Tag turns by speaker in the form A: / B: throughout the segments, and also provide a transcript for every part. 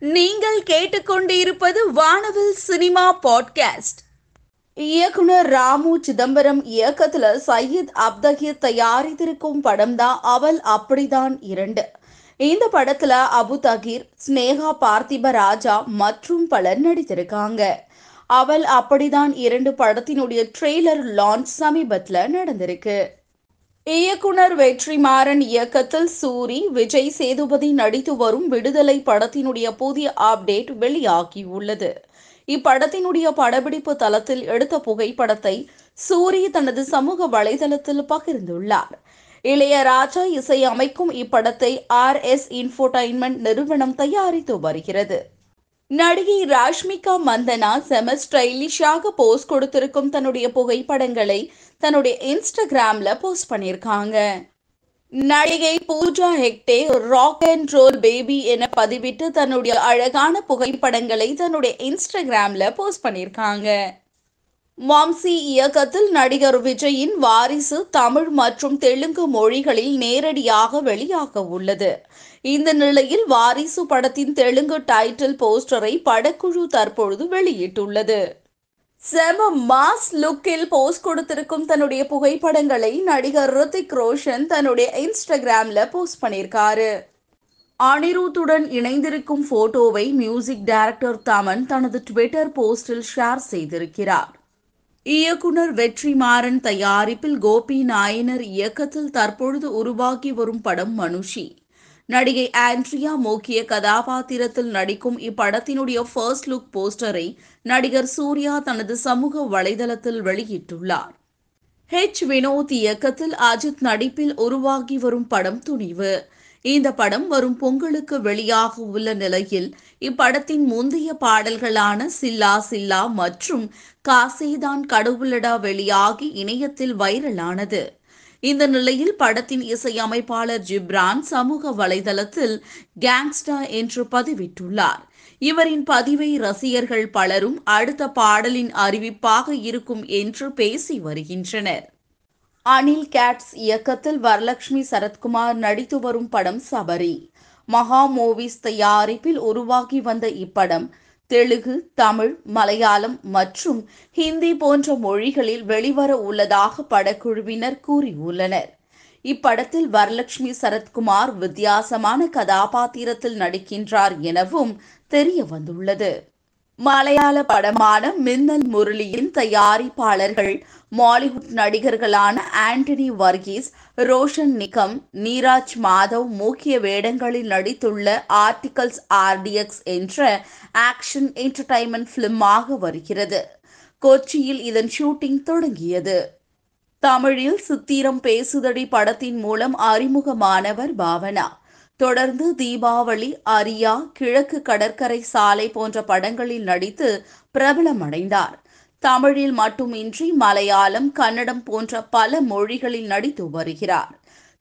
A: நீங்கள் கேட்டுக்கொண்டிருப்பது வானவில் சினிமா பாட்காஸ்ட். இயக்குனர் ராமு சிதம்பரம் இயக்கத்துல சையீத் அப்தகீர் தயாரித்திருக்கும் படம் தான் அவள் அப்படிதான் இரண்டு. இந்த படத்துல அபு தகீர் ஸ்னேகா பார்த்திப ராஜா மற்றும் பலர் நடித்திருக்காங்க. அவள் அப்படிதான் இரண்டு படத்தினுடைய ட்ரெய்லர் லான்ச் சமீபத்துல நடந்திருக்கு. இயக்குனர் வெற்றிமாறன் இயக்கத்தில் சூரி விஜய் சேதுபதி நடித்து வரும் விடுதலை படத்தினுடைய புதிய அப்டேட் வெளியாகியுள்ளது. இப்படத்தினுடைய படப்பிடிப்பு தளத்தில் எடுத்த புகைப்படத்தை சூரி தனது சமூக வலைதளத்தில் பகிர்ந்துள்ளார். இளையராஜா இசை அமைக்கும் இப்படத்தை ஆர் எஸ் இன்ஃபோடைன்மெண்ட் நிறுவனம் தயாரித்து வருகிறது. நடிகை ராஷ்மிகா மந்தனா செம ஸ்டைலிஷாக போஸ் கொடுத்திருக்கும் தன்னுடைய புகைப்படங்களை தன்னுடைய இன்ஸ்டாகிராம்ல போஸ்ட் பண்ணியிருக்காங்க. நடிகை Pooja Hegde rock and roll baby என பதிவிட்டு தன்னுடைய அழகான புகைப்படங்களை தன்னுடைய இன்ஸ்டாகிராம்ல போஸ்ட் பண்ணியிருக்காங்க. வம்சி இயக்கத்தில் நடிகர் விஜயின் வாரிசு தமிழ் மற்றும் தெலுங்கு மொழிகளில் நேரடியாக வெளியாக உள்ளது இந்த நிலையில் வாரிசு படத்தின் தெலுங்கு டைட்டில் போஸ்டரை படக்குழு தற்பொழுது வெளியிட்டுள்ளது. செம மாஸ் லுக்கில் போஸ்ட் கொடுத்திருக்கும் தன்னுடைய புகைப்படங்களை நடிகர் ரித்திக் ரோஷன் தன்னுடைய இன்ஸ்டாகிராம்ல போஸ்ட் பண்ணியிருக்காரு. அனிருத்துடன் இணைந்திருக்கும் போட்டோவை மியூசிக் டைரக்டர் தமன் தனது ட்விட்டர் போஸ்டில் ஷேர் செய்திருக்கிறார். இயக்குனர் வெற்றிமாறன் தயாரிப்பில் கோபி நாயனர் இயக்கத்தில் தற்பொழுது உருவாகி வரும் படம் மனுஷி. நடிகை ஆண்ட்ரியா முக்கிய கதாபாத்திரத்தில் நடிக்கும் இப்படத்தினுடைய ஃபர்ஸ்ட் லுக் போஸ்டரை நடிகர் சூர்யா தனது சமூக வலைதளத்தில் வெளியிட்டுள்ளார். ஹெச் வினோத் இயக்கத்தில் அஜித் நடிப்பில் உருவாகி வரும் படம் துணிவு. இந்த படம் வரும் பொங்கலுக்கு வெளியாக உள்ள நிலையில் இப்படத்தின் முந்தைய பாடல்களான சில்லா சில்லா மற்றும் காசேதான் கடவுளடா வெளியாகி இணையத்தில் வைரலானது. இந்த நிலையில் படத்தின் இசையமைப்பாளர் ஜிப்ரான் சமூக வலைதளத்தில் கேங்ஸ்டா என்று பதிவிட்டுள்ளார். இவரின் பதிவை ரசிகர்கள் பலரும் அடுத்த பாடலின் அறிவிப்பாக இருக்கும் என்று பேசி வருகின்றனர். அனில் கேட்ஸ் இயக்கத்தில் வரலட்சுமி சரத்குமார் நடித்து வரும் படம் சபரி. மகா மூவிஸ் தயாரிப்பில் உருவாகி வந்த இப்படம் தெலுங்கு தமிழ் மலையாளம் மற்றும் ஹிந்தி போன்ற மொழிகளில் வெளிவர உள்ளதாக படக்குழுவினர் கூறியுள்ளனர். இப்படத்தில் வரலட்சுமி சரத்குமார் வித்தியாசமான கதாபாத்திரத்தில் நடிக்கின்றார் எனவும் தெரிய வந்துள்ளது. மலையாள படமான மின்னல் முரளியின் தயாரிப்பாளர்கள் மாலிவுட் நடிகர்களான ஆண்டனி வர்கீஸ் ரோஷன் நிகம் நீராஜ் மாதவ் முக்கிய வேடங்களில் நடித்துள்ள ஆர்டிகல்ஸ் ஆர்டிஎக்ஸ் என்ற ஆக்ஷன் என்டர்டைன்மெண்ட் பிலிமாக வருகிறது. கொச்சியில் இதன் ஷூட்டிங் தொடங்கியது. தமிழில் சித்திரம் பேசுதடி படத்தின் மூலம் அறிமுகமானவர் பாவனா. தொடர்ந்து தீபாவளி அரியா கிழக்கு கடற்கரை சாலை போன்ற படங்களில் நடித்து பிரபலமடைந்தார். தமிழில் மட்டுமின்றி மலையாளம் கன்னடம் போன்ற பல மொழிகளில் நடித்து வருகிறார்.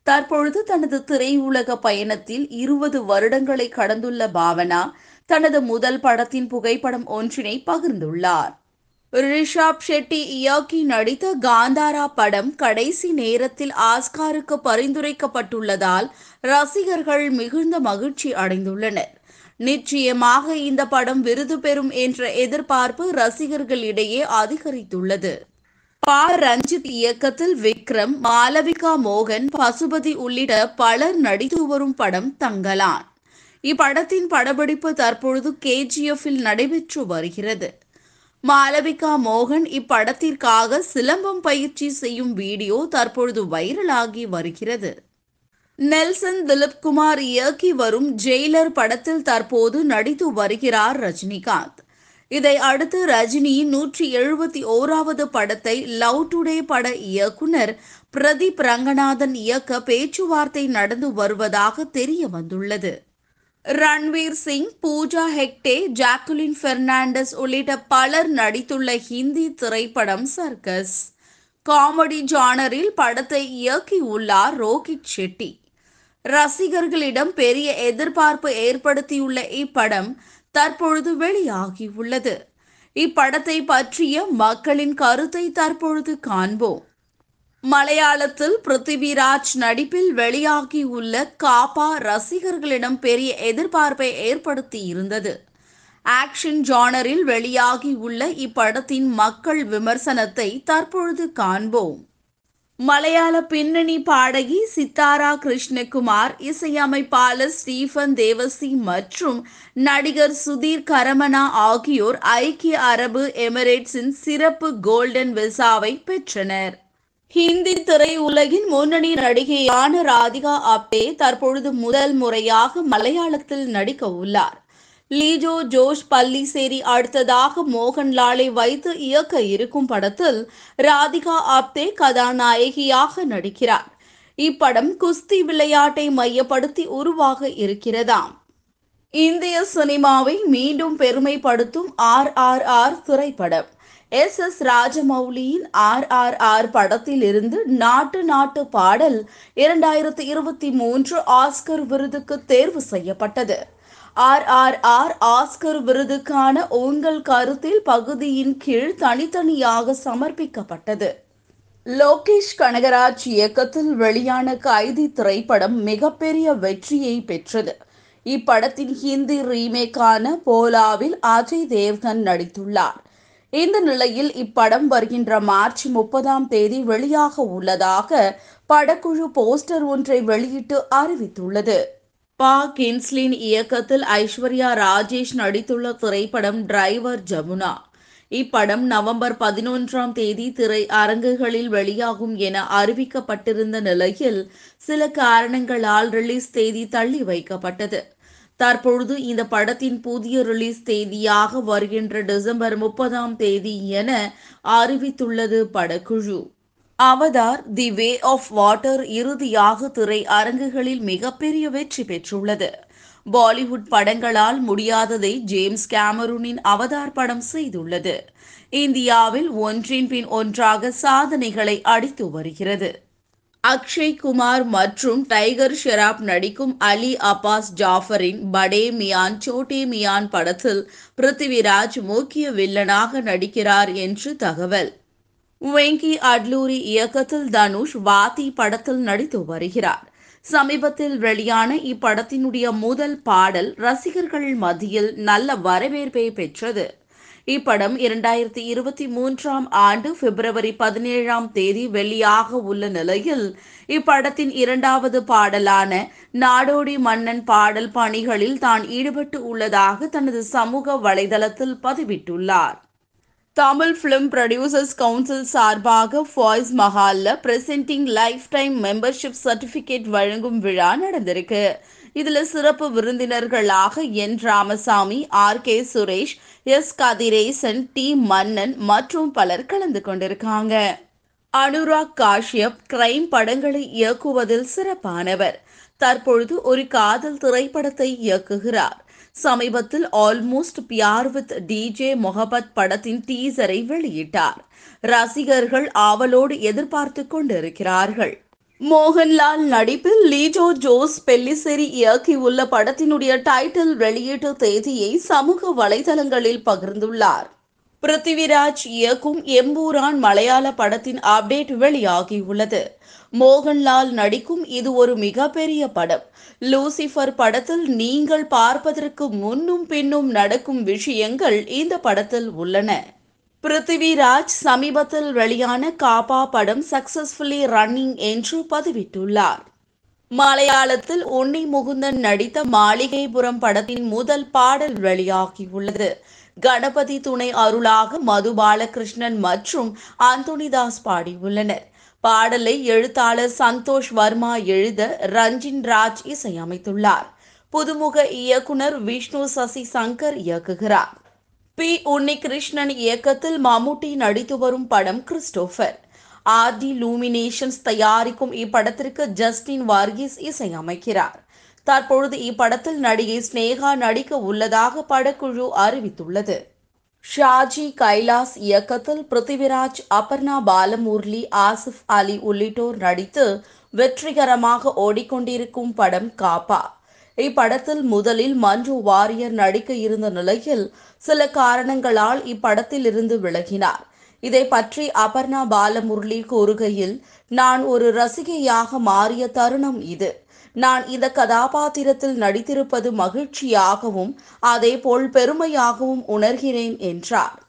A: தற்பொழுது தனது திரையுலக பயணத்தில் இருபது வருடங்களை கடந்துள்ள பாவனா தனது முதல் படத்தின் புகைப்படம் ஒன்றினை பகிர்ந்துள்ளார். ரிஷாப் ஷெட்டி இயக்கி நடித்த காந்தாரா படம் கடைசி நேரத்தில் ஆஸ்காருக்கு பரிந்துரைக்கப்பட்டுள்ளதால் ரசிகர்கள் மிகுந்த மகிழ்ச்சி அடைந்துள்ளனர். நிச்சயமாக இந்த படம் விருது பெறும் என்ற எதிர்பார்ப்பு ரசிகர்களிடையே அதிகரித்துள்ளது. பா. ரஞ்சித் இயக்கத்தில் விக்ரம் மாலவிகா மோகன் பசுபதி உள்ளிட்ட பலர் நடித்து வரும் படம் தங்கலான். இப்படத்தின் படப்பிடிப்பு தற்பொழுது கேஜிஎஃப்பில் நடைபெற்று வருகிறது. மாலவிகா மோகன் இப்படத்திற்காக சிலம்பம் பயிற்சி செய்யும் வீடியோ தற்பொழுது வைரலாகி வருகிறது. நெல்சன் திலீப் குமார் இயக்கி வரும் ஜெயிலர் படத்தில் தற்போது நடித்து வருகிறார் ரஜினிகாந்த். இதை அடுத்து ரஜினியின் நூற்றி எழுபத்தி ஓராவது படத்தை லவ் டுடே பட இயக்குனர் பிரதீப் ரங்கநாதன் இயக்க பேச்சுவார்த்தை நடந்து வருவதாக தெரிய வந்துள்ளது. ரன்வீர் சிங் பூஜா ஹெக்டே ஜாக்குலின் பெர்னாண்டஸ் உள்ளிட்ட பலர் நடித்துள்ள ஹிந்தி திரைப்படம் சர்க்கஸ். காமெடி ஜானரில் படத்தை இயக்கியுள்ளார் ரோஹித் ஷெட்டி. ரசிகர்களிடம் பெரிய எதிர்பார்ப்பு ஏற்படுத்தியுள்ள இப்படம் தற்பொழுது வெளியாகியுள்ளது. இப்படத்தை பற்றிய மக்களின் கருத்தை தற்பொழுது காண்போம். மலையாளத்தில் பிருத்திவிராஜ் நடிப்பில் வெளியாகியுள்ள காப்பா ரசிகர்களிடம் பெரிய எதிர்பார்ப்பை ஏற்படுத்தி இருந்தது ஆக்ஷன் ஜானரில் வெளியாகியுள்ள இப்படத்தின் மக்கள் விமர்சனத்தை தற்பொழுது காண்போம். மலையாள பின்னணி பாடகி சித்தாரா கிருஷ்ணகுமார் இசையமைப்பாளர் ஸ்டீஃபன் தேவசி மற்றும் நடிகர் சுதீர் கரமனா ஆகியோர் ஐக்கிய அரபு எமிரேட்ஸின் சிறப்பு கோல்டன் விசாவை பெற்றனர். ஹிந்தி திரையுலகின் முன்னணி நடிகையான ராதிகா ஆப்டே தற்பொழுது முதல் முறையாக மலையாளத்தில் நடிக்க உள்ளார். லீஜோ ஜோஷ் பல்லிசேரி அடுத்ததாக மோகன்லாலை வைத்து இயக்க இருக்கும் படத்தில் ராதிகா ஆப்தே கதாநாயகியாக நடிக்கிறார். இப்படம் குஸ்தி விளையாட்டை மையப்படுத்தி உருவாக இருக்கிறதாம். இந்திய சினிமாவை மீண்டும் பெருமைப்படுத்தும் ஆர் ஆர் ஆர் திரைப்படம். எஸ் எஸ் ராஜமௌலியின் ஆர் ஆர் ஆர் படத்தில் இருந்து நாட்டு நாட்டு பாடல் இரண்டாயிரத்தி இருபத்தி மூன்று ஆஸ்கர் விருதுக்கு தேர்வு செய்யப்பட்டது. ஆர் ஆர் ஆர் ஆஸ்கர் விருதுக்கான உங்கள் கருத்தில் பகுதியின் கீழ் தனித்தனியாக சமர்ப்பிக்கப்பட்டது. லோகேஷ் கனகராஜ் இயக்கத்தில் வெளியான கைதி திரைப்படம் மிகப்பெரிய வெற்றியை பெற்றது. இப்படத்தின் ஹிந்தி ரீமேக்கான போலாவில் அஜய் தேவ்கன் நடித்துள்ளார். இந்த நிலையில் இப்படம் வருகின்ற மார்ச் முப்பதாம் தேதி வெளியாக உள்ளதாக படக்குழு போஸ்டர் ஒன்றை வெளியிட்டு அறிவித்துள்ளது. பா கின்ஸ்லின் இயக்கத்தில் ஐஸ்வர்யா ராஜேஷ் நடித்துள்ள திரைப்படம் டிரைவர் ஜமுனா இப்படம் நவம்பர் பதினொன்றாம் தேதி திரை அரங்குகளில் வெளியாகும் என அறிவிக்கப்பட்டிருந்த நிலையில் சில காரணங்களால் ரிலீஸ் தேதி தள்ளி வைக்கப்பட்டது. தற்பொழுது இந்த படத்தின் புதிய ரிலீஸ் தேதியாக வருகின்ற டிசம்பர் முப்பதாம் தேதி என அறிவித்துள்ளது படக்குழு. Avatar the way of water இறுதியாக திரை அரங்குகளில் மிகப்பெரிய வெற்றி பெற்றுள்ளது. பாலிவுட் படங்களால் முடியாததை ஜேம்ஸ் கேமரூனின் அவதார் படம் செய்துள்ளது. இந்தியாவில் ஒன்றின் பின் ஒன்றாக சாதனைகளை அடித்து வருகிறது. அக்ஷய் குமார் மற்றும் டைகர் ஷெராப் நடிக்கும் அலி அப்பாஸ் ஜாஃபரின் படே மியான் சோட்டே மியான் படத்தில் பிருத்திவிராஜ் முக்கிய வில்லனாக நடிக்கிறார் என்று தகவல். வெங்கி அட்லூரி இயக்கத்தில் தனுஷ் வாதி படத்தில் நடித்து வருகிறார். சமீபத்தில் வெளியான இப்படத்தினுடைய முதல் பாடல் ரசிகர்கள் மத்தியில் நல்ல வரவேற்பை பெற்றது. இப்படம் இரண்டாயிரத்தி இருபத்தி மூன்றாம் ஆண்டு பிப்ரவரி பதினேழாம் தேதி வெளியாக உள்ள நிலையில் இப்படத்தின் இரண்டாவது பாடலான நாடோடி மன்னன் பாடல் பணிகளில் தான் ஈடுபட்டு உள்ளதாக தனது சமூக வலைதளத்தில் பதிவிட்டுள்ளார். தமிழ் ஃபிலிம் ப்ரொடியூசர்ஸ் கவுன்சில் சார்பாக ஃபாய்ஸ் மஹாலில் presenting lifetime membership certificate வழங்கும் விழா நடந்திருக்கு. இதில் சிறப்பு விருந்தினர்களாக N Ramasamy R K Suresh S Kathiresan T Mannan மற்றும் பலர் கலந்து கொண்டிருக்காங்க. அனுராக் காஷ்யப் கிரைம் படங்களை இயக்குவதில் சிறப்பானவர். தற்பொழுது ஒரு காதல் திரைப்படத்தை இயக்குகிறார். சமீபத்தில் almost Pyaar with DJ Mohabbat படத்தின் டீசரை வெளியிட்டார். ரசிகர்கள் ஆவலோடு எதிர்பார்த்து கொண்டிருக்கிறார்கள். மோகன்லால் நடிப்பில் லீஜோ ஜோஸ் பெல்லிசெரி இயக்கியுள்ள படத்தினுடைய டைட்டில் வெளியீட்டு தேதியை சமூக வலைதளங்களில் பகிர்ந்துள்ளார். பிருத்திவிராஜ் இயக்கும் எம்பூரான் மலையாள படத்தின் அப்டேட் வெளியாகியுள்ளது. மோகன்லால் நடிக்கும் இது ஒரு மிகப்பெரிய படம். லூசிஃபர் படத்தில் நீங்கள் பார்ப்பதற்கு முன்னும் பின்னும் நடக்கும் விஷயங்கள் இந்த படத்தில் உள்ளன. பிருத்திவிராஜ் சமீபத்தில் வெளியான காப்பா படம் சக்சஸ்ஃபுல்லி ரன்னிங் என்று பதிவிட்டுள்ளார். மலையாளத்தில் உன்னி முகுந்தன் நடித்த மாளிகைபுரம் படத்தின் முதல் பாடல் வெளியாகியுள்ளது. கணபதி துணை அருளாக மது பாலகிருஷ்ணன் மற்றும் அந்தோனிதாஸ் பாடியுள்ளனர். பாடலை எழுத்தாளர் சந்தோஷ் வர்மா எழுத ரஞ்சின் ராஜ் இசையமைத்துள்ளார். புதுமுக இயக்குனர் விஷ்ணு சசி சங்கர் இயக்குகிறார். பி. உன்னிகிருஷ்ணன் இயக்கத்தில் மம்முட்டி நடித்து வரும் படம் கிறிஸ்டோபர். ஆர்டி லூமினேஷன்ஸ் தயாரிக்கும் இப்படத்திற்கு ஜஸ்டின் வார்கிஸ் இசையமைக்கிறார். தற்பொழுது இப்படத்தில் நடிகை ஸ்னேகா நடிக்க உள்ளதாக படக்குழு அறிவித்துள்ளது. ஷாஜி கைலாஸ் இயக்கத்தில் பிருத்திவிராஜ் அபர்ணா பாலமுரளி ஆசிஃப் அலி உள்ளிட்டோர் நடித்து வெற்றிகரமாக ஓடிக்கொண்டிருக்கும் படம் காப்பா. இப்படத்தில் முதலில் மஞ்சு வாரியர் நடிக்க இருந்த நிலையில் சில காரணங்களால் இப்படத்தில் இருந்து விலகினார். இதை பற்றி அபர்ணா பாலமுரளி கூறுகையில் நான் ஒரு ரசிகையாக மாறிய தருணம் இது. நான் இந்த கதாபாத்திரத்தில் நடித்திருப்பது மகிழ்ச்சியாகவும் அதேபோல் பெருமையாகவும் உணர்கிறேன் என்றார்.